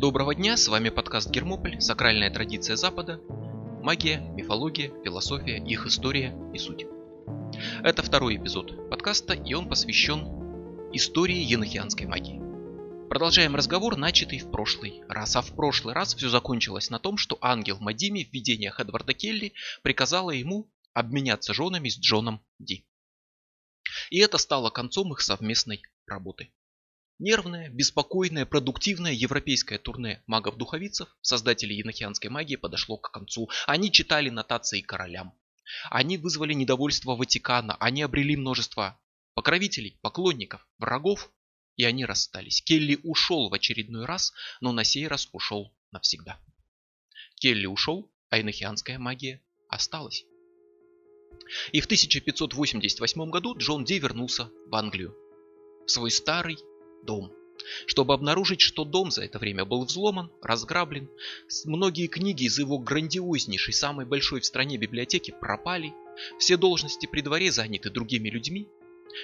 Доброго дня, с вами подкаст Гермополь, сакральная традиция Запада, магия, мифология, философия, их история и суть. Это второй эпизод подкаста, и он посвящен истории енохианской магии. Продолжаем разговор, начатый в прошлый раз. А в прошлый раз все закончилось на том, что ангел Мадими в видениях Эдварда Келли приказала ему обменяться женами с Джоном Ди. И это стало концом их совместной работы. Нервное, беспокойное, продуктивное европейское турне магов-духовицев, создателей енохианской магии, подошло к концу. Они читали нотации королям. Они вызвали недовольство Ватикана, они обрели множество покровителей, поклонников, врагов, и они расстались. Келли ушел в очередной раз, но на сей раз ушел навсегда. Келли ушел, а енохианская магия осталась. И в 1588 году Джон Ди вернулся в Англию. В свой старый дом. Чтобы обнаружить, что дом за это время был взломан, разграблен, многие книги из его грандиознейшей, самой большой в стране библиотеки пропали, все должности при дворе заняты другими людьми,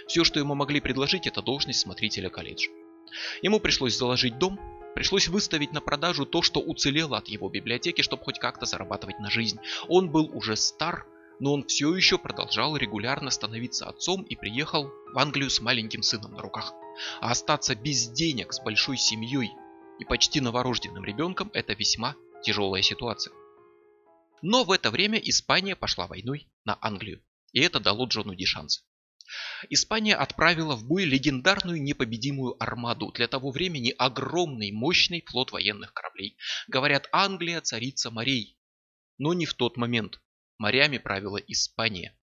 все, что ему могли предложить, это должность смотрителя колледжа. Ему пришлось заложить дом, пришлось выставить на продажу то, что уцелело от его библиотеки, чтобы хоть как-то зарабатывать на жизнь. Он был уже стар, но он все еще продолжал регулярно становиться отцом и приехал в Англию с маленьким сыном на руках. А остаться без денег с большой семьей и почти новорожденным ребенком – это весьма тяжелая ситуация. Но в это время Испания пошла войной на Англию, и это дало Джону Ди шанс. Испания отправила в бой легендарную непобедимую армаду, для того времени огромный, мощный флот военных кораблей. Говорят, Англия царица морей. Но не в тот момент. Морями правила Испания.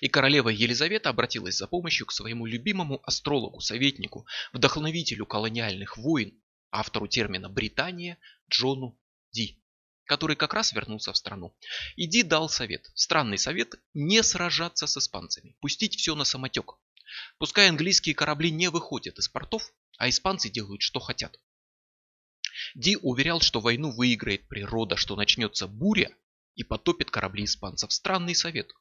И королева Елизавета обратилась за помощью к своему любимому астрологу, советнику, вдохновителю колониальных войн, автору термина «Британия» Джону Ди, который как раз вернулся в страну. И Ди дал совет, странный совет, не сражаться с испанцами, пустить все на самотек. Пускай английские корабли не выходят из портов, а испанцы делают, что хотят. Ди уверял, что войну выиграет природа, что начнется буря и потопит корабли испанцев. Странный совет.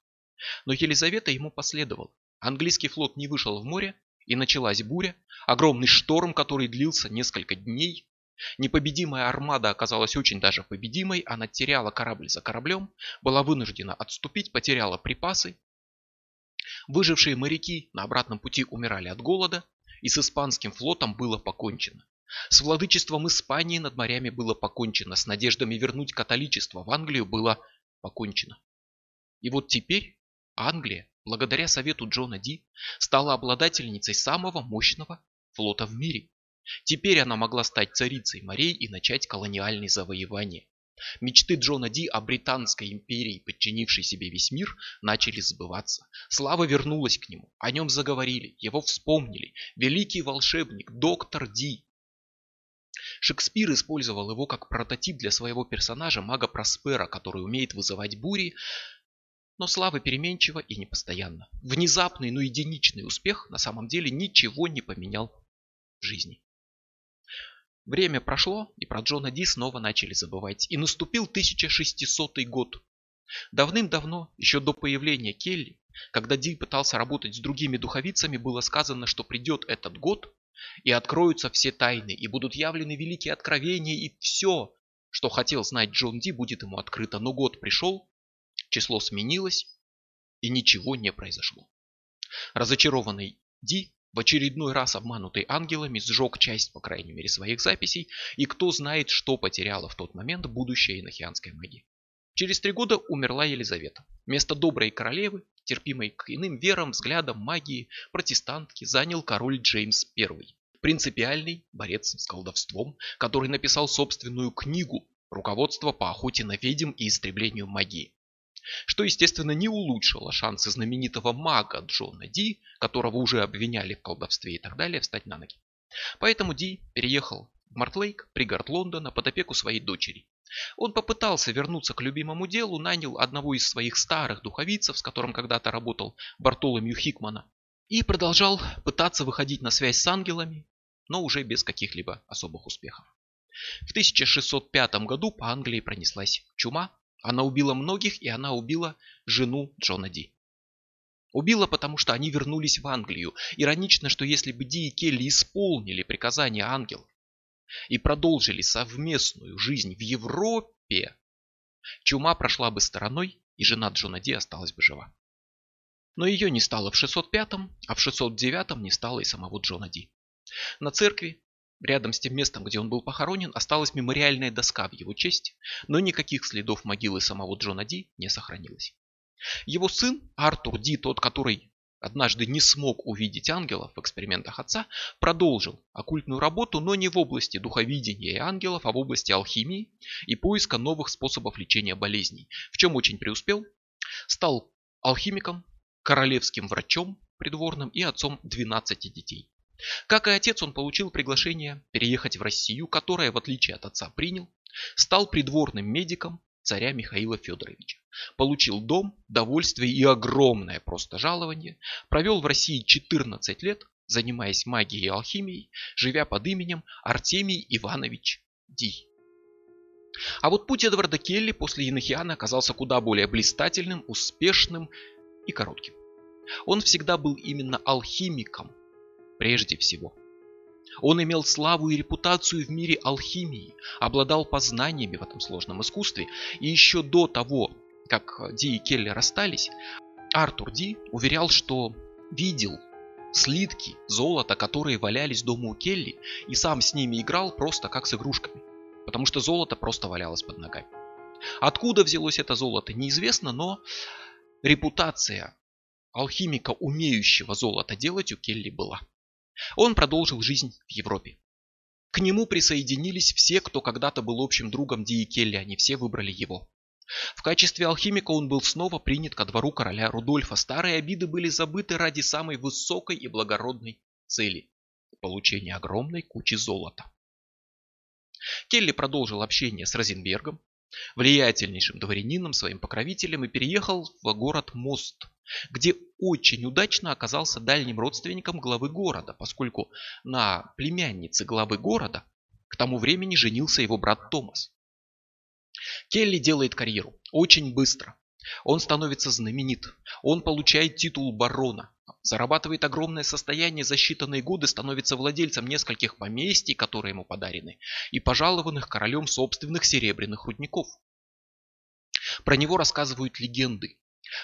Но Елизавета ему последовала. Английский флот не вышел в море, и началась буря, огромный шторм, который длился несколько дней. Непобедимая армада оказалась очень даже победимой, она теряла корабль за кораблем, была вынуждена отступить, потеряла припасы. Выжившие моряки на обратном пути умирали от голода, и с испанским флотом было покончено. С владычеством Испании над морями было покончено, с надеждами вернуть католичество в Англию было покончено. И вот теперь Англия, благодаря совету Джона Ди, стала обладательницей самого мощного флота в мире. Теперь она могла стать царицей морей и начать колониальные завоевания. Мечты Джона Ди о британской империи, подчинившей себе весь мир, начали сбываться. Слава вернулась к нему, о нем заговорили, его вспомнили. Великий волшебник, доктор Ди. Шекспир использовал его как прототип для своего персонажа мага Проспера, который умеет вызывать бури, но слава переменчива и непостоянна. Внезапный, но единичный успех на самом деле ничего не поменял в жизни. Время прошло, и про Джона Ди снова начали забывать. И наступил 1600 год. Давным-давно, еще до появления Келли, когда Ди пытался работать с другими духовицами, было сказано, что придет этот год, и откроются все тайны, и будут явлены великие откровения, и все, что хотел знать Джон Ди, будет ему открыто. Но год пришел, Число сменилось, и ничего не произошло. Разочарованный Ди, в очередной раз обманутый ангелами, сжег часть, по крайней мере, своих записей, и кто знает, что потеряла в тот момент будущая инохианская магия. Через три года умерла Елизавета. Место доброй королевы, терпимой к иным верам, взглядам, магии, протестантки, занял король Джеймс I. Принципиальный борец с колдовством, который написал собственную книгу «Руководство по охоте на ведьм и истреблению магии», что, естественно, не улучшило шансы знаменитого мага Джона Ди, которого уже обвиняли в колдовстве и так далее, встать на ноги. Поэтому Ди переехал в Мартлейк, пригород Лондона, под опеку своей дочери. Он попытался вернуться к любимому делу, нанял одного из своих старых духовицев, с которым когда-то работал Бартоломью Хикмана, и продолжал пытаться выходить на связь с ангелами, но уже без каких-либо особых успехов. В 1605 году по Англии пронеслась чума, она убила многих, и она убила жену Джона Ди. Убила, потому что они вернулись в Англию. Иронично, что если бы Ди и Келли исполнили приказания ангелов, и продолжили совместную жизнь в Европе, чума прошла бы стороной, и жена Джона Ди осталась бы жива. Но ее не стало в 605-м, а в 609-м не стало и самого Джона Ди. На церкви, рядом с тем местом, где он был похоронен, осталась мемориальная доска в его честь, но никаких следов могилы самого Джона Ди не сохранилось. Его сын Артур Ди, тот, который однажды не смог увидеть ангелов в экспериментах отца, продолжил оккультную работу, но не в области духовидения и ангелов, а в области алхимии и поиска новых способов лечения болезней, в чем очень преуспел. Стал алхимиком, королевским врачом придворным и отцом 12 детей. Как и отец, он получил приглашение переехать в Россию, которая, в отличие от отца, принял, стал придворным медиком царя Михаила Федоровича. Получил дом, довольствие и огромное просто жалование. Провел в России 14 лет, занимаясь магией и алхимией, живя под именем Артемий Иванович Ди. А вот путь Эдварда Келли после Енохиана оказался куда более блистательным, успешным и коротким. Он всегда был именно алхимиком, прежде всего. Он имел славу и репутацию в мире алхимии, обладал познаниями в этом сложном искусстве, и еще до того, как Ди и Келли расстались, Артур Ди уверял, что видел слитки золота, которые валялись дома у Келли, и сам с ними играл просто как с игрушками, потому что золото просто валялось под ногами. Откуда взялось это золото, неизвестно, но репутация алхимика, умеющего золото делать, у Келли была. Он продолжил жизнь в Европе. К нему присоединились все, кто когда-то был общим другом Ди и Келли, они все выбрали его. В качестве алхимика он был снова принят ко двору короля Рудольфа. Старые обиды были забыты ради самой высокой и благородной цели – получения огромной кучи золота. Келли продолжил общение с Розенбергом, влиятельнейшим дворянином, своим покровителем и переехал в город Мост, где очень удачно оказался дальним родственником главы города, поскольку на племяннице главы города к тому времени женился его брат Томас. Келли делает карьеру очень быстро. Он становится знаменит. Он получает титул барона. Зарабатывает огромное состояние за считанные годы, становится владельцем нескольких поместий, которые ему подарены, и пожалованных королем собственных серебряных рудников. Про него рассказывают легенды.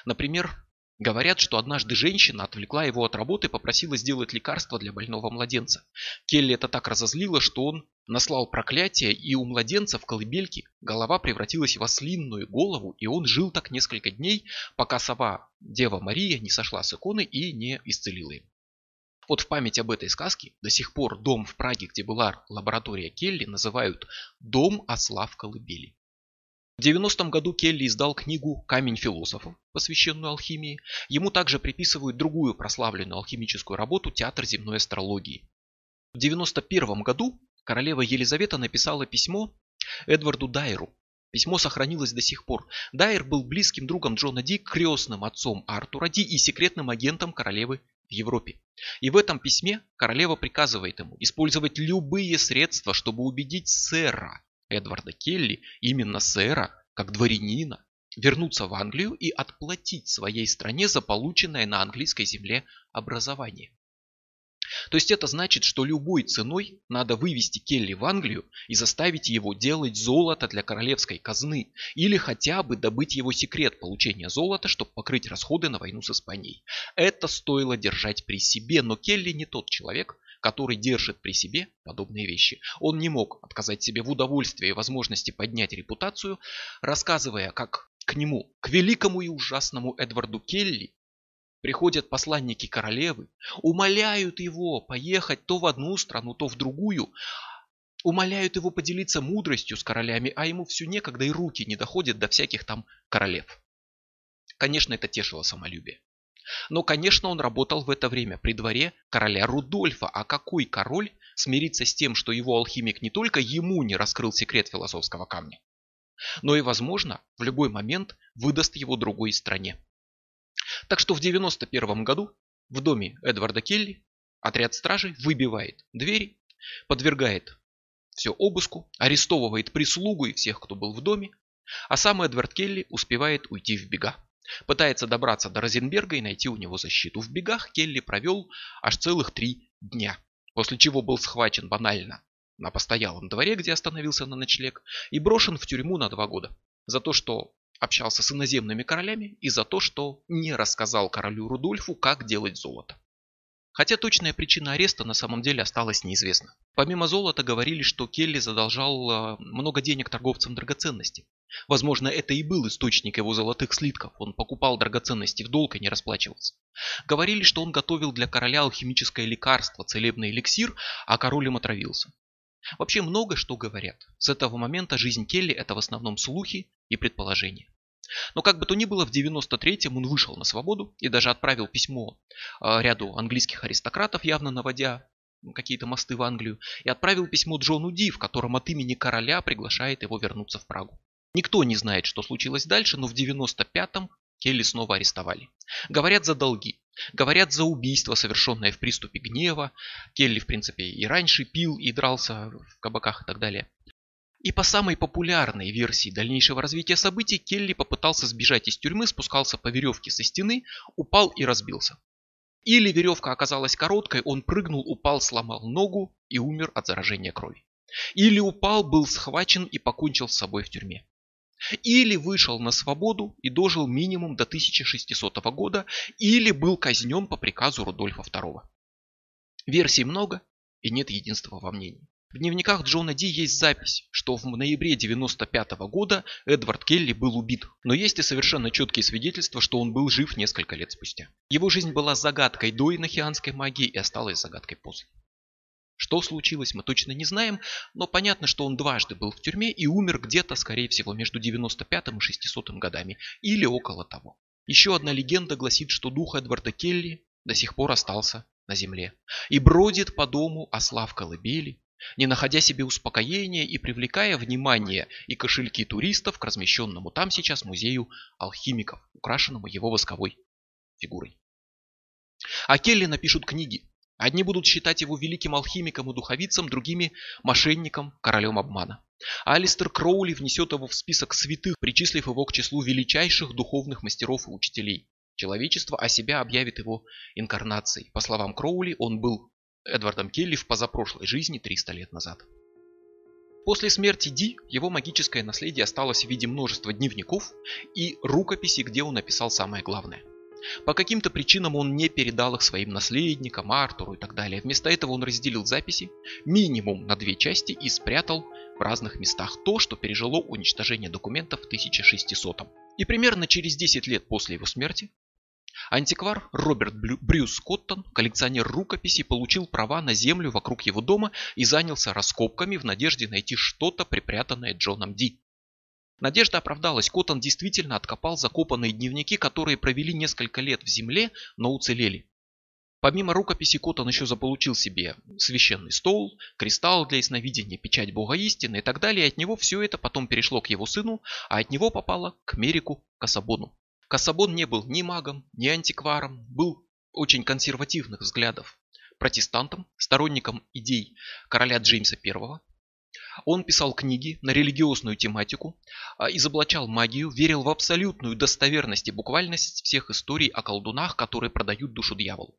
Например, Говорят, что однажды женщина отвлекла его от работы и попросила сделать лекарство для больного младенца. Келли это так разозлило, что он наслал проклятие, и у младенца в колыбельке голова превратилась в ослинную голову, и он жил так несколько дней, пока сова Дева Мария не сошла с иконы и не исцелила его. Вот в память об этой сказке до сих пор дом в Праге, где была лаборатория Келли, называют «Дом осла в колыбели». В 90-м году Келли издал книгу «Камень философов», посвященную алхимии. Ему также приписывают другую прославленную алхимическую работу «Театр земной астрологии». В 91 году королева Елизавета написала письмо Эдварду Дайеру. Письмо сохранилось до сих пор. Дайер был близким другом Джона Ди, крестным отцом Артура Ди и секретным агентом королевы в Европе. И в этом письме королева приказывает ему использовать любые средства, чтобы убедить сэра Эдварда Келли, именно сэра, как дворянина, вернуться в Англию и отплатить своей стране за полученное на английской земле образование. То есть это значит, что любой ценой надо вывести Келли в Англию и заставить его делать золото для королевской казны, или хотя бы добыть его секрет получения золота, чтобы покрыть расходы на войну с Испанией. Это стоило держать при себе, но Келли не тот человек, который держит при себе подобные вещи. Он не мог отказать себе в удовольствии и возможности поднять репутацию, рассказывая, как к нему, к великому и ужасному Эдварду Келли, приходят посланники королевы, умоляют его поехать то в одну страну, то в другую, умоляют его поделиться мудростью с королями, а ему все некогда и руки не доходят до всяких там королев. Конечно, это тешило самолюбие. Но, конечно, он работал в это время при дворе короля Рудольфа. А какой король смирится с тем, что его алхимик не только ему не раскрыл секрет философского камня, но и, возможно, в любой момент выдаст его другой стране. Так что в 91 году в доме Эдварда Келли отряд стражей выбивает двери, подвергает все обыску, арестовывает прислугу и всех, кто был в доме, а сам Эдвард Келли успевает уйти в бега. Пытается добраться до Розенберга и найти у него защиту. В бегах Келли провел аж целых три дня, после чего был схвачен банально на постоялом дворе, где остановился на ночлег, и брошен в тюрьму на два года за то, что общался с иноземными королями и за то, что не рассказал королю Рудольфу, как делать золото. Хотя точная причина ареста на самом деле осталась неизвестна. Помимо золота говорили, что Келли задолжал а, много денег торговцам драгоценностей. Возможно, это и был источник его золотых слитков. Он покупал драгоценности в долг и не расплачивался. Говорили, что он готовил для короля алхимическое лекарство, целебный эликсир, а король им отравился. Вообще много что говорят. С этого момента жизнь Келли это в основном слухи и предположения. Но как бы то ни было, в 93-м он вышел на свободу и даже отправил письмо а, ряду английских аристократов, явно наводя какие-то мосты в Англию, и отправил письмо Джону Ди, в котором от имени короля приглашает его вернуться в Прагу. Никто не знает, что случилось дальше, но в 95-м Келли снова арестовали. Говорят за долги. Говорят за убийство, совершенное в приступе гнева. Келли, в принципе, и раньше пил и дрался в кабаках и так далее. И по самой популярной версии дальнейшего развития событий, Келли попытался сбежать из тюрьмы, спускался по веревке со стены, упал и разбился. Или веревка оказалась короткой, он прыгнул, упал, сломал ногу и умер от заражения крови. Или упал, был схвачен и покончил с собой в тюрьме. Или вышел на свободу и дожил минимум до 1600 года, или был казнен по приказу Рудольфа II. Версий много и нет единства во мнении. В дневниках Джона Ди есть запись, что в ноябре 95 года Эдвард Келли был убит, но есть и совершенно четкие свидетельства, что он был жив несколько лет спустя. Его жизнь была загадкой до инохианской магии и осталась загадкой после. Что случилось, мы точно не знаем, но понятно, что он дважды был в тюрьме и умер где-то, скорее всего, между 95 и 600 годами, или около того. Еще одна легенда гласит, что дух Эдварда Келли до сих пор остался на земле и бродит по дому осла в колыбели, не находя себе успокоения и привлекая внимание и кошельки туристов к размещенному там сейчас музею алхимиков, украшенному его восковой фигурой. А Келли напишут книги. Одни будут считать его великим алхимиком и духовицем, другими – мошенником, королем обмана. Алистер Кроули внесет его в список святых, причислив его к числу величайших духовных мастеров и учителей. Человечество о себя объявит его инкарнацией. По словам Кроули, он был Эдвардом Келли в позапрошлой жизни 300 лет назад. После смерти Ди его магическое наследие осталось в виде множества дневников и рукописей, где он написал самое главное. По каким-то причинам он не передал их своим наследникам, Артуру и так далее. Вместо этого он разделил записи минимум на две части и спрятал в разных местах то, что пережило уничтожение документов в 1600 -м. И примерно через 10 лет после его смерти Антиквар Роберт Брюс Коттон, коллекционер рукописей, получил права на землю вокруг его дома и занялся раскопками в надежде найти что-то, припрятанное Джоном Ди. Надежда оправдалась. Коттон действительно откопал закопанные дневники, которые провели несколько лет в земле, но уцелели. Помимо рукописи Коттон еще заполучил себе священный стол, кристалл для ясновидения, печать бога истины и так далее. И от него все это потом перешло к его сыну, а от него попало к Мерику Касабону. Кассабон не был ни магом, ни антикваром, был очень консервативных взглядов, протестантом, сторонником идей короля Джеймса I. Он писал книги на религиозную тематику, а, изоблачал магию, верил в абсолютную достоверность и буквальность всех историй о колдунах, которые продают душу дьяволу.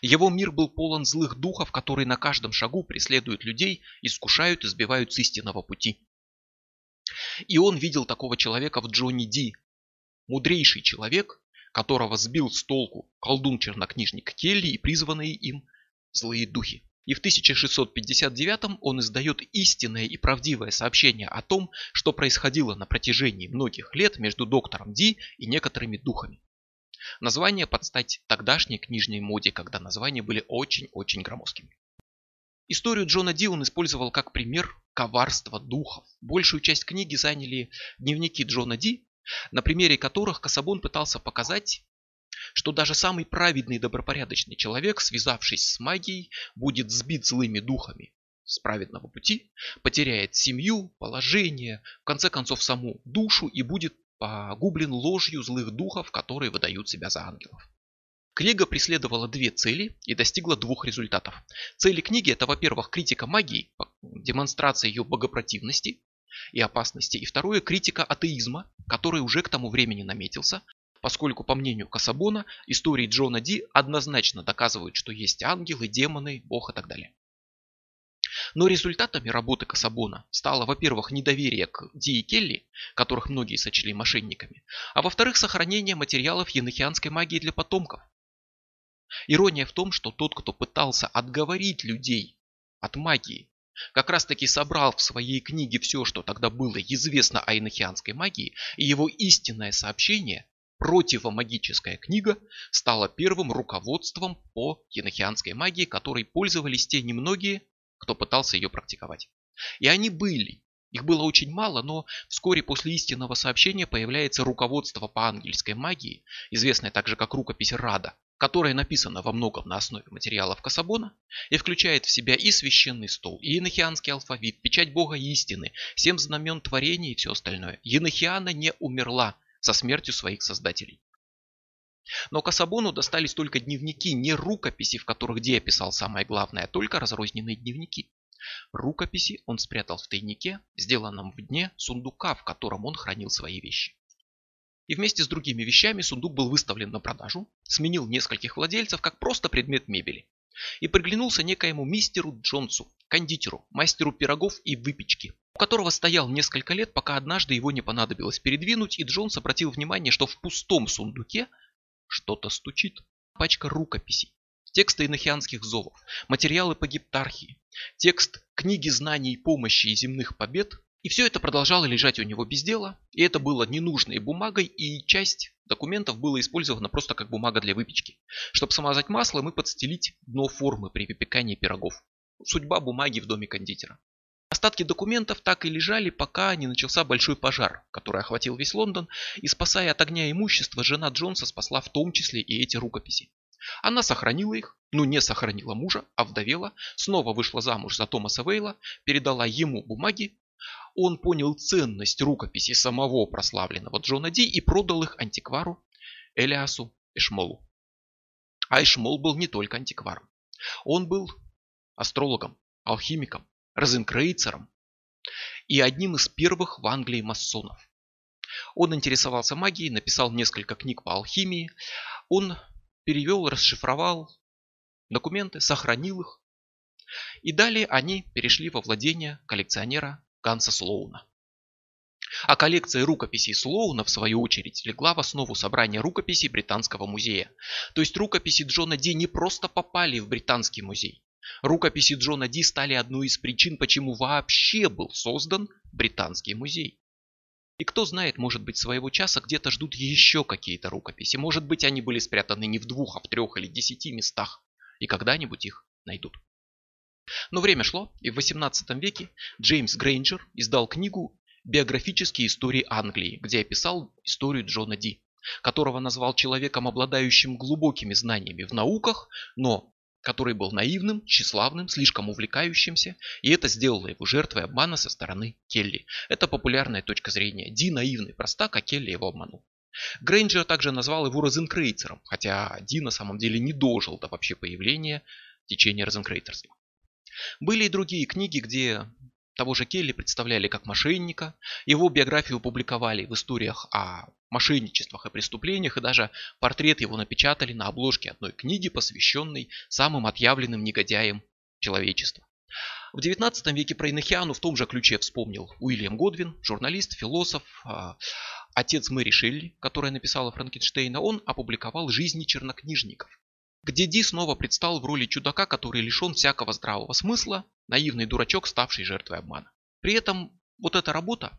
Его мир был полон злых духов, которые на каждом шагу преследуют людей, искушают и сбивают с истинного пути. И он видел такого человека в Джонни Ди, Мудрейший человек, которого сбил с толку колдун-чернокнижник Келли и призванные им злые духи. И в 1659 он издает истинное и правдивое сообщение о том, что происходило на протяжении многих лет между доктором Ди и некоторыми духами. Название под стать тогдашней книжной моде, когда названия были очень-очень громоздкими. Историю Джона Ди он использовал как пример коварства духов. Большую часть книги заняли дневники Джона Ди, на примере которых Касабон пытался показать, что даже самый праведный и добропорядочный человек, связавшись с магией, будет сбит злыми духами с праведного пути, потеряет семью, положение, в конце концов саму душу и будет погублен ложью злых духов, которые выдают себя за ангелов. Книга преследовала две цели и достигла двух результатов. Цели книги это, во-первых, критика магии, демонстрация ее богопротивности, и опасности. И второе – критика атеизма, который уже к тому времени наметился, поскольку, по мнению Касабона, истории Джона Ди однозначно доказывают, что есть ангелы, демоны, бог и так далее. Но результатами работы Касабона стало, во-первых, недоверие к Ди и Келли, которых многие сочли мошенниками, а во-вторых, сохранение материалов енохианской магии для потомков. Ирония в том, что тот, кто пытался отговорить людей от магии, как раз таки собрал в своей книге все, что тогда было известно о инохианской магии, и его истинное сообщение, противомагическая книга, стала первым руководством по енохианской магии, которой пользовались те немногие, кто пытался ее практиковать. И они были. Их было очень мало, но вскоре после истинного сообщения появляется руководство по ангельской магии, известное также как рукопись Рада, которая написана во многом на основе материалов Касабона и включает в себя и священный стол, и енохианский алфавит, печать Бога истины, семь знамен творения и все остальное. Енохиана не умерла со смертью своих создателей. Но Касабону достались только дневники, не рукописи, в которых Ди описал самое главное, а только разрозненные дневники. Рукописи он спрятал в тайнике, сделанном в дне сундука, в котором он хранил свои вещи. И вместе с другими вещами сундук был выставлен на продажу, сменил нескольких владельцев как просто предмет мебели. И приглянулся некоему мистеру Джонсу, кондитеру, мастеру пирогов и выпечки, у которого стоял несколько лет, пока однажды его не понадобилось передвинуть, и Джонс обратил внимание, что в пустом сундуке что-то стучит. Пачка рукописей, тексты инохианских зовов, материалы по гептархии, текст книги знаний помощи и земных побед и все это продолжало лежать у него без дела, и это было ненужной бумагой, и часть документов была использована просто как бумага для выпечки, чтобы смазать маслом и подстелить дно формы при выпекании пирогов. Судьба бумаги в доме кондитера. Остатки документов так и лежали, пока не начался большой пожар, который охватил весь Лондон, и спасая от огня имущество, жена Джонса спасла в том числе и эти рукописи. Она сохранила их, но не сохранила мужа, а вдовела, снова вышла замуж за Томаса Вейла, передала ему бумаги он понял ценность рукописи самого прославленного Джона Ди и продал их антиквару Элиасу Эшмолу. А Эшмол был не только антикваром. Он был астрологом, алхимиком, розенкрейцером и одним из первых в Англии масонов. Он интересовался магией, написал несколько книг по алхимии. Он перевел, расшифровал документы, сохранил их. И далее они перешли во владение коллекционера Ганса Слоуна. А коллекция рукописей Слоуна, в свою очередь, легла в основу собрания рукописей Британского музея. То есть рукописи Джона Ди не просто попали в Британский музей. Рукописи Джона Ди стали одной из причин, почему вообще был создан Британский музей. И кто знает, может быть, своего часа где-то ждут еще какие-то рукописи. Может быть, они были спрятаны не в двух, а в трех или десяти местах. И когда-нибудь их найдут. Но время шло, и в 18 веке Джеймс Грейнджер издал книгу «Биографические истории Англии», где описал историю Джона Ди, которого назвал человеком, обладающим глубокими знаниями в науках, но который был наивным, тщеславным, слишком увлекающимся, и это сделало его жертвой обмана со стороны Келли. Это популярная точка зрения. Ди наивный простак, а Келли его обманул. Грейнджер также назвал его розенкрейцером, хотя Ди на самом деле не дожил до вообще появления течения розенкрейцерства. Были и другие книги, где того же Келли представляли как мошенника, его биографию публиковали в историях о мошенничествах и преступлениях, и даже портрет его напечатали на обложке одной книги, посвященной самым отъявленным негодяям человечества. В XIX веке про Инохиану в том же ключе вспомнил Уильям Годвин, журналист, философ, а, отец Мэри Шелли, которая написала Франкенштейна, он опубликовал «Жизни чернокнижников», где Ди снова предстал в роли чудака, который лишен всякого здравого смысла, наивный дурачок, ставший жертвой обмана. При этом вот эта работа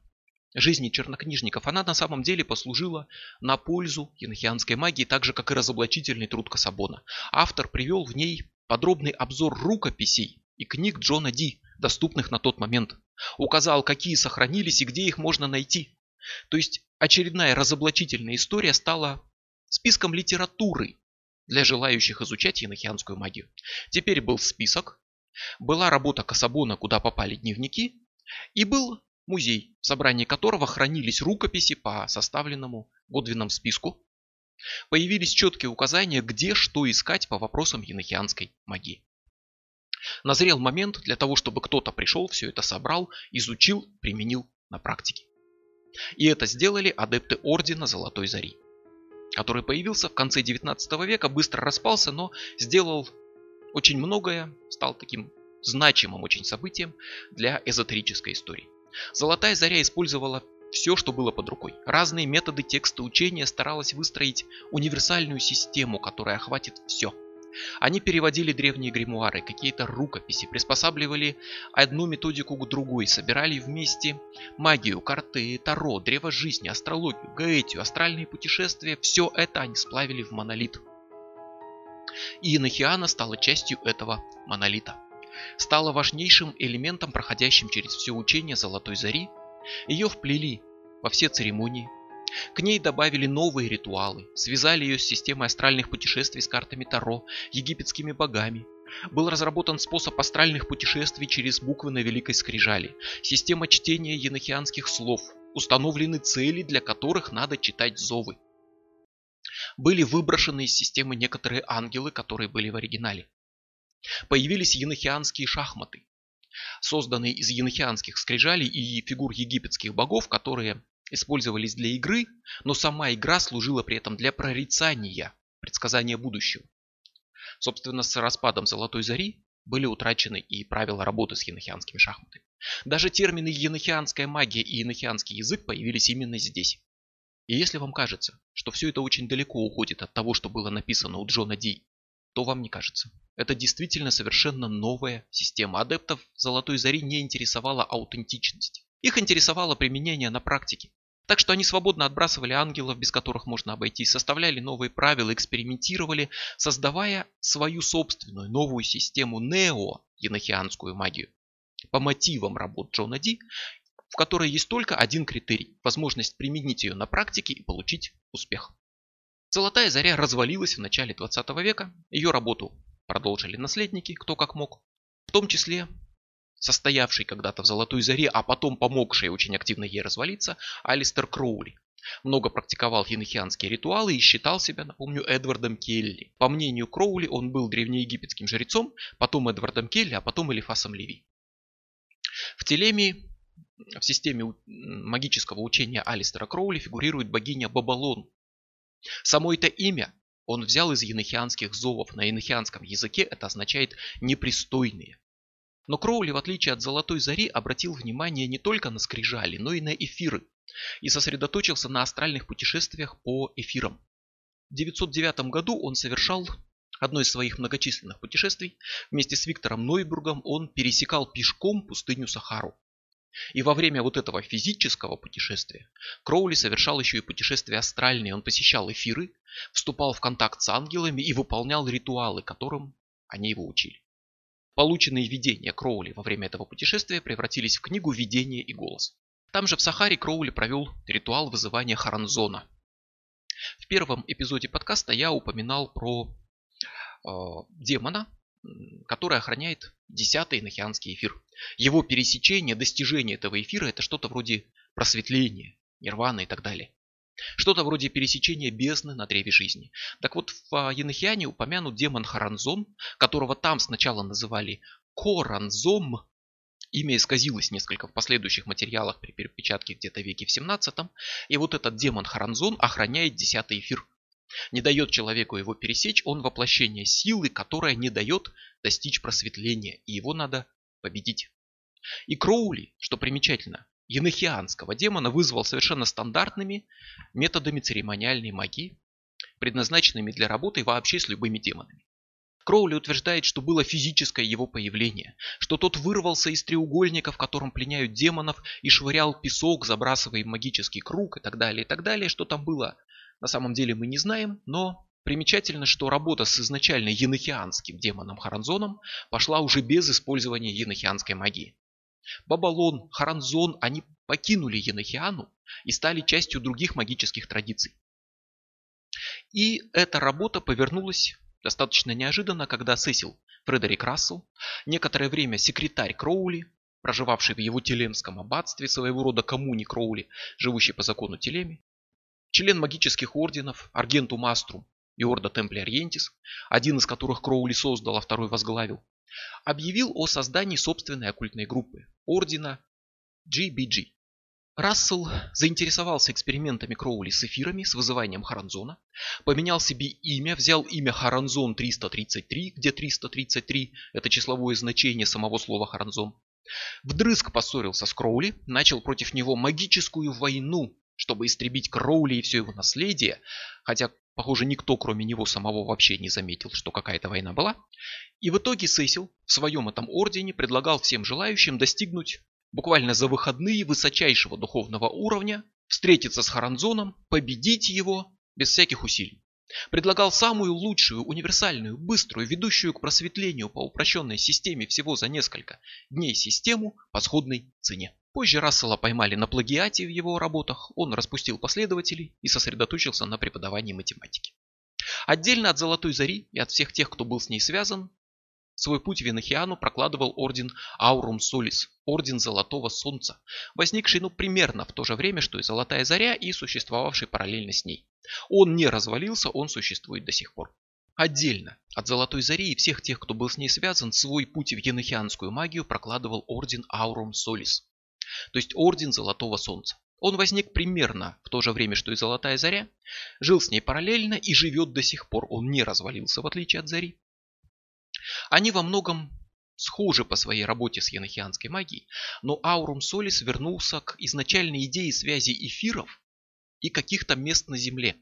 жизни чернокнижников, она на самом деле послужила на пользу енохианской магии, так же, как и разоблачительный труд Касабона. Автор привел в ней подробный обзор рукописей и книг Джона Ди, доступных на тот момент. Указал, какие сохранились и где их можно найти. То есть очередная разоблачительная история стала списком литературы, для желающих изучать енохианскую магию. Теперь был список, была работа Касабона, куда попали дневники, и был музей, в собрании которого хранились рукописи по составленному Годвином списку. Появились четкие указания, где что искать по вопросам енохианской магии. Назрел момент для того, чтобы кто-то пришел, все это собрал, изучил, применил на практике. И это сделали адепты Ордена Золотой Зари который появился в конце 19 века, быстро распался, но сделал очень многое, стал таким значимым очень событием для эзотерической истории. Золотая заря использовала все, что было под рукой. Разные методы текста учения старалась выстроить универсальную систему, которая охватит все. Они переводили древние гримуары, какие-то рукописи, приспосабливали одну методику к другой, собирали вместе магию, карты, таро, древо жизни, астрологию, гаэтию, астральные путешествия. Все это они сплавили в монолит. И Инохиана стала частью этого монолита. Стала важнейшим элементом, проходящим через все учение Золотой Зари. Ее вплели во все церемонии. К ней добавили новые ритуалы, связали ее с системой астральных путешествий с картами Таро, египетскими богами. Был разработан способ астральных путешествий через буквы на Великой Скрижали, система чтения енохианских слов, установлены цели, для которых надо читать зовы. Были выброшены из системы некоторые ангелы, которые были в оригинале. Появились енохианские шахматы, созданные из енохианских скрижалей и фигур египетских богов, которые использовались для игры, но сама игра служила при этом для прорицания, предсказания будущего. Собственно, с распадом Золотой Зари были утрачены и правила работы с енохианскими шахматами. Даже термины енохианская магия и енохианский язык появились именно здесь. И если вам кажется, что все это очень далеко уходит от того, что было написано у Джона Ди, то вам не кажется. Это действительно совершенно новая система. Адептов Золотой Зари не интересовала аутентичность. Их интересовало применение на практике. Так что они свободно отбрасывали ангелов, без которых можно обойтись, составляли новые правила, экспериментировали, создавая свою собственную новую систему нео, енохианскую магию, по мотивам работ Джона Ди, в которой есть только один критерий – возможность применить ее на практике и получить успех. Золотая заря развалилась в начале 20 века, ее работу продолжили наследники, кто как мог, в том числе состоявший когда-то в Золотой Заре, а потом помогший очень активно ей развалиться, Алистер Кроули. Много практиковал енохианские ритуалы и считал себя, напомню, Эдвардом Келли. По мнению Кроули, он был древнеегипетским жрецом, потом Эдвардом Келли, а потом Элифасом Леви. В Телемии, в системе магического учения Алистера Кроули фигурирует богиня Бабалон. Само это имя он взял из енохианских зовов. На енохианском языке это означает «непристойные». Но Кроули, в отличие от Золотой Зари, обратил внимание не только на скрижали, но и на эфиры и сосредоточился на астральных путешествиях по эфирам. В 909 году он совершал одно из своих многочисленных путешествий. Вместе с Виктором Нойбургом он пересекал пешком пустыню Сахару. И во время вот этого физического путешествия Кроули совершал еще и путешествия астральные. Он посещал эфиры, вступал в контакт с ангелами и выполнял ритуалы, которым они его учили. Полученные видения Кроули во время этого путешествия превратились в книгу «Видение и голос». Там же в Сахаре Кроули провел ритуал вызывания Харанзона. В первом эпизоде подкаста я упоминал про э, демона, который охраняет десятый инохианский эфир. Его пересечение, достижение этого эфира это что-то вроде просветления, нирваны и так далее. Что-то вроде пересечения бездны на древе жизни. Так вот, в а, Енохиане упомянут демон Харанзон, которого там сначала называли Коранзом. Имя исказилось несколько в последующих материалах при перепечатке где-то веке в 17 И вот этот демон Харанзон охраняет десятый эфир. Не дает человеку его пересечь, он воплощение силы, которая не дает достичь просветления, и его надо победить. И Кроули, что примечательно, енохианского демона вызвал совершенно стандартными методами церемониальной магии, предназначенными для работы вообще с любыми демонами. Кроули утверждает, что было физическое его появление, что тот вырвался из треугольника, в котором пленяют демонов, и швырял песок, забрасывая магический круг и так далее, и так далее. Что там было, на самом деле мы не знаем, но примечательно, что работа с изначально енохианским демоном Харанзоном пошла уже без использования енохианской магии. Бабалон, Харанзон, они покинули Енохиану и стали частью других магических традиций. И эта работа повернулась достаточно неожиданно, когда Сесил Фредерик Рассел, некоторое время секретарь Кроули, проживавший в его Телемском аббатстве, своего рода коммуни Кроули, живущий по закону Телеми, член магических орденов Аргентум Аструм и Орда Темпли Ориентис, один из которых Кроули создал, а второй возглавил, объявил о создании собственной оккультной группы, ордена GBG. Рассел заинтересовался экспериментами Кроули с эфирами с вызыванием Харанзона, поменял себе имя, взял имя Харанзон 333, где 333 – это числовое значение самого слова Харанзон. Вдрызг поссорился с Кроули, начал против него магическую войну, чтобы истребить Кроули и все его наследие, хотя, похоже, никто, кроме него самого, вообще не заметил, что какая-то война была. И в итоге Сесил в своем этом ордене предлагал всем желающим достигнуть буквально за выходные высочайшего духовного уровня, встретиться с Харанзоном, победить его без всяких усилий. Предлагал самую лучшую, универсальную, быструю, ведущую к просветлению по упрощенной системе всего за несколько дней систему по сходной цене. Позже Рассела поймали на плагиате в его работах, он распустил последователей и сосредоточился на преподавании математики. Отдельно от Золотой Зари и от всех тех, кто был с ней связан, Свой путь в Инохиану прокладывал орден Аурум Солис, орден Золотого Солнца, возникший ну примерно в то же время, что и Золотая Заря и существовавший параллельно с ней. Он не развалился, он существует до сих пор. Отдельно от Золотой Зари и всех тех, кто был с ней связан, свой путь в енохианскую магию прокладывал орден Аурум Солис, то есть орден Золотого Солнца. Он возник примерно в то же время, что и Золотая Заря, жил с ней параллельно и живет до сих пор. Он не развалился, в отличие от Зари. Они во многом схожи по своей работе с енохианской магией, но Аурум Солис вернулся к изначальной идее связи эфиров и каких-то мест на Земле.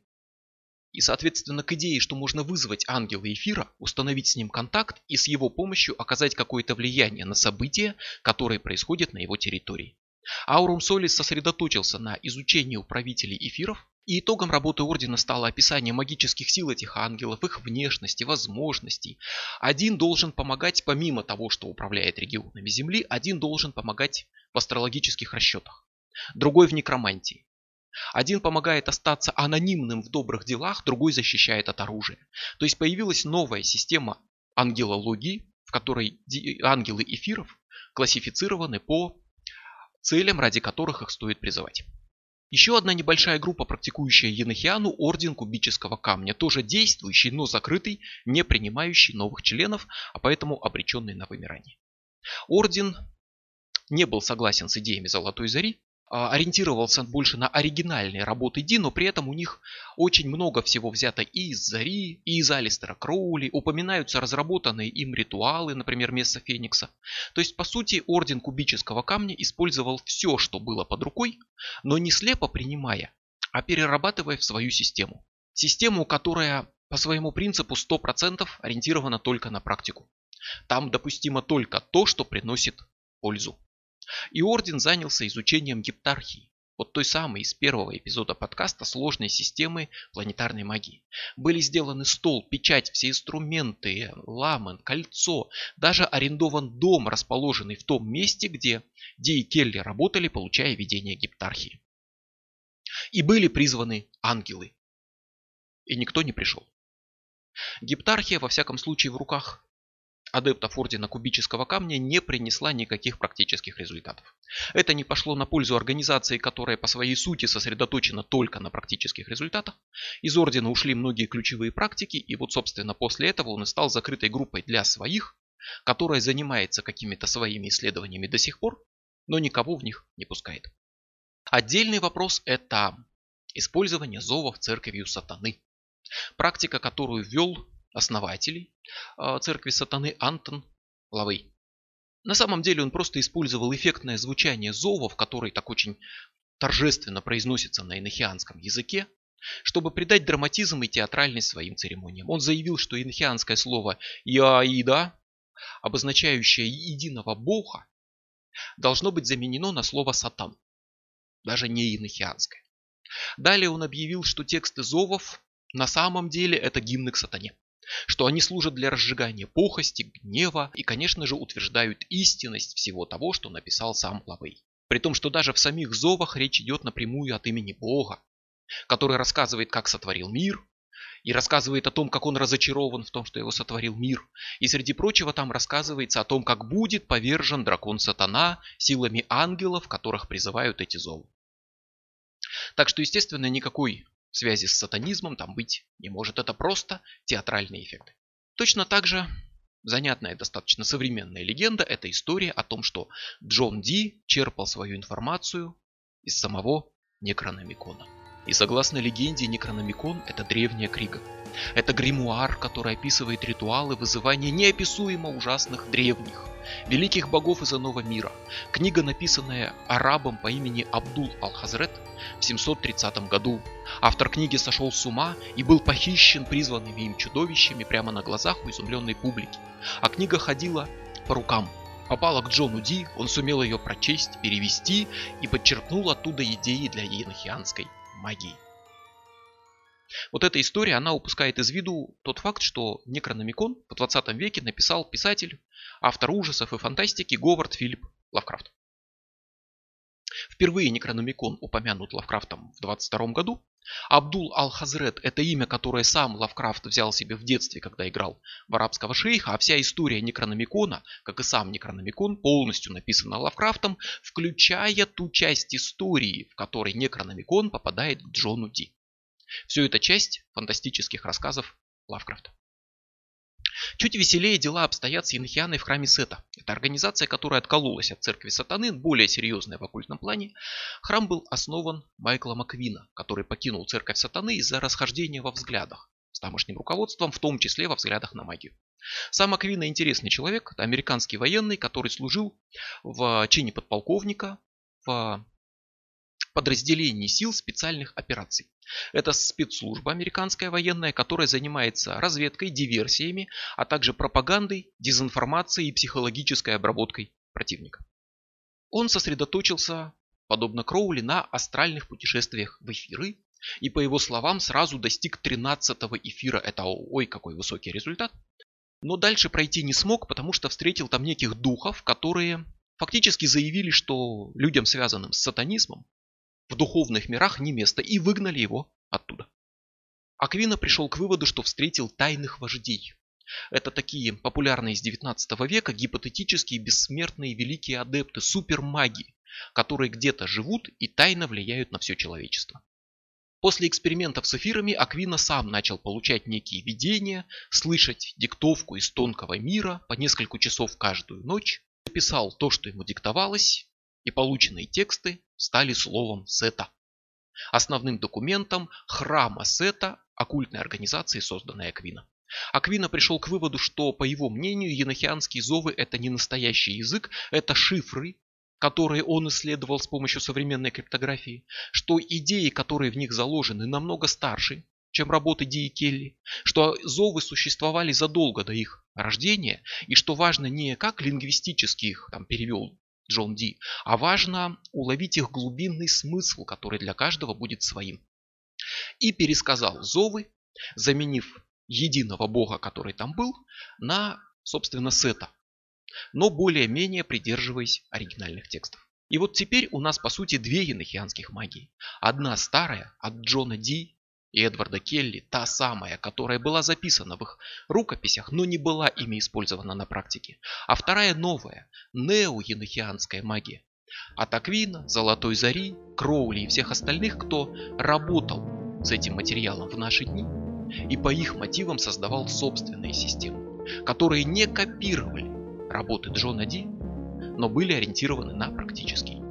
И, соответственно, к идее, что можно вызвать ангела эфира, установить с ним контакт и с его помощью оказать какое-то влияние на события, которые происходят на его территории. Аурум Солис сосредоточился на изучении управителей эфиров, и итогом работы Ордена стало описание магических сил этих ангелов, их внешности, возможностей. Один должен помогать, помимо того, что управляет регионами Земли, один должен помогать в астрологических расчетах. Другой в некромантии. Один помогает остаться анонимным в добрых делах, другой защищает от оружия. То есть появилась новая система ангелологии, в которой ангелы эфиров классифицированы по целям, ради которых их стоит призывать. Еще одна небольшая группа, практикующая енохиану, орден кубического камня, тоже действующий, но закрытый, не принимающий новых членов, а поэтому обреченный на вымирание. Орден не был согласен с идеями Золотой Зари, ориентировался больше на оригинальные работы Ди, но при этом у них очень много всего взято и из Зари, и из Алистера Кроули, упоминаются разработанные им ритуалы, например, Месса Феникса. То есть, по сути, Орден Кубического Камня использовал все, что было под рукой, но не слепо принимая, а перерабатывая в свою систему. Систему, которая по своему принципу 100% ориентирована только на практику. Там допустимо только то, что приносит пользу. И Орден занялся изучением гептархии, вот той самой из первого эпизода подкаста сложной системы планетарной магии. Были сделаны стол, печать, все инструменты, ламен, кольцо, даже арендован дом, расположенный в том месте, где Ди и Келли работали, получая видение гептархии. И были призваны ангелы. И никто не пришел. Гептархия, во всяком случае, в руках адептов Ордена Кубического Камня не принесла никаких практических результатов. Это не пошло на пользу организации, которая по своей сути сосредоточена только на практических результатах. Из Ордена ушли многие ключевые практики, и вот собственно после этого он и стал закрытой группой для своих, которая занимается какими-то своими исследованиями до сих пор, но никого в них не пускает. Отдельный вопрос это использование зовов церковью сатаны. Практика, которую ввел основателей а, церкви сатаны Антон Лавей. На самом деле он просто использовал эффектное звучание зовов, который так очень торжественно произносится на инохианском языке, чтобы придать драматизм и театральность своим церемониям. Он заявил, что инохианское слово «яида», обозначающее единого бога, должно быть заменено на слово «сатан», даже не инохианское. Далее он объявил, что тексты зовов на самом деле это гимны к сатане что они служат для разжигания похости, гнева и, конечно же, утверждают истинность всего того, что написал сам Лавей. При том, что даже в самих зовах речь идет напрямую от имени Бога, который рассказывает, как сотворил мир, и рассказывает о том, как он разочарован в том, что его сотворил мир. И среди прочего там рассказывается о том, как будет повержен дракон сатана силами ангелов, которых призывают эти зовы. Так что, естественно, никакой связи с сатанизмом там быть не может. Это просто театральные эффекты. Точно так же занятная достаточно современная легенда – это история о том, что Джон Ди черпал свою информацию из самого Некрономикона. И согласно легенде, Некрономикон – это древняя книга. Это гримуар, который описывает ритуалы вызывания неописуемо ужасных древних, великих богов из иного мира. Книга, написанная арабом по имени Абдул Ал-Хазрет в 730 году. Автор книги сошел с ума и был похищен призванными им чудовищами прямо на глазах у изумленной публики. А книга ходила по рукам. Попала к Джону Ди, он сумел ее прочесть, перевести и подчеркнул оттуда идеи для енохианской магии. Вот эта история, она упускает из виду тот факт, что Некрономикон в 20 веке написал писатель, автор ужасов и фантастики Говард Филипп Лавкрафт. Впервые Некрономикон упомянут Лавкрафтом в 22 году. Абдул Ал-Хазрет – это имя, которое сам Лавкрафт взял себе в детстве, когда играл в арабского шейха, а вся история Некрономикона, как и сам Некрономикон, полностью написана Лавкрафтом, включая ту часть истории, в которой Некрономикон попадает к Джону Ди. Все это часть фантастических рассказов Лавкрафта. Чуть веселее дела обстоят с Янхианой в храме Сета. Это организация, которая откололась от церкви сатаны, более серьезная в оккультном плане. Храм был основан Майклом Аквина, который покинул церковь сатаны из-за расхождения во взглядах с тамошним руководством, в том числе во взглядах на магию. Сам Аквина интересный человек, это американский военный, который служил в чине подполковника в подразделении сил специальных операций. Это спецслужба американская военная, которая занимается разведкой, диверсиями, а также пропагандой, дезинформацией и психологической обработкой противника. Он сосредоточился, подобно Кроули, на астральных путешествиях в эфиры, и по его словам сразу достиг 13 эфира. Это ой какой высокий результат. Но дальше пройти не смог, потому что встретил там неких духов, которые фактически заявили, что людям, связанным с сатанизмом, в духовных мирах не место и выгнали его оттуда. Аквина пришел к выводу, что встретил тайных вождей. Это такие популярные с 19 века гипотетические бессмертные великие адепты, супермаги, которые где-то живут и тайно влияют на все человечество. После экспериментов с эфирами Аквина сам начал получать некие видения, слышать диктовку из тонкого мира по несколько часов каждую ночь, записал то, что ему диктовалось, и полученные тексты стали словом Сета. Основным документом храма Сета, оккультной организации, созданной Аквина. Аквина пришел к выводу, что, по его мнению, енохианские зовы это не настоящий язык, это шифры, которые он исследовал с помощью современной криптографии, что идеи, которые в них заложены, намного старше, чем работы Ди и Келли, что зовы существовали задолго до их рождения, и что важно не как лингвистически их там перевел Джон Ди, а важно уловить их глубинный смысл, который для каждого будет своим. И пересказал зовы, заменив единого бога, который там был, на, собственно, Сета, но более-менее придерживаясь оригинальных текстов. И вот теперь у нас по сути две енохианских магии. Одна старая от Джона Ди и Эдварда Келли, та самая, которая была записана в их рукописях, но не была ими использована на практике. А вторая новая, неоенохианская магия. От Аквина, Золотой Зари, Кроули и всех остальных, кто работал с этим материалом в наши дни и по их мотивам создавал собственные системы, которые не копировали работы Джона Ди, но были ориентированы на практический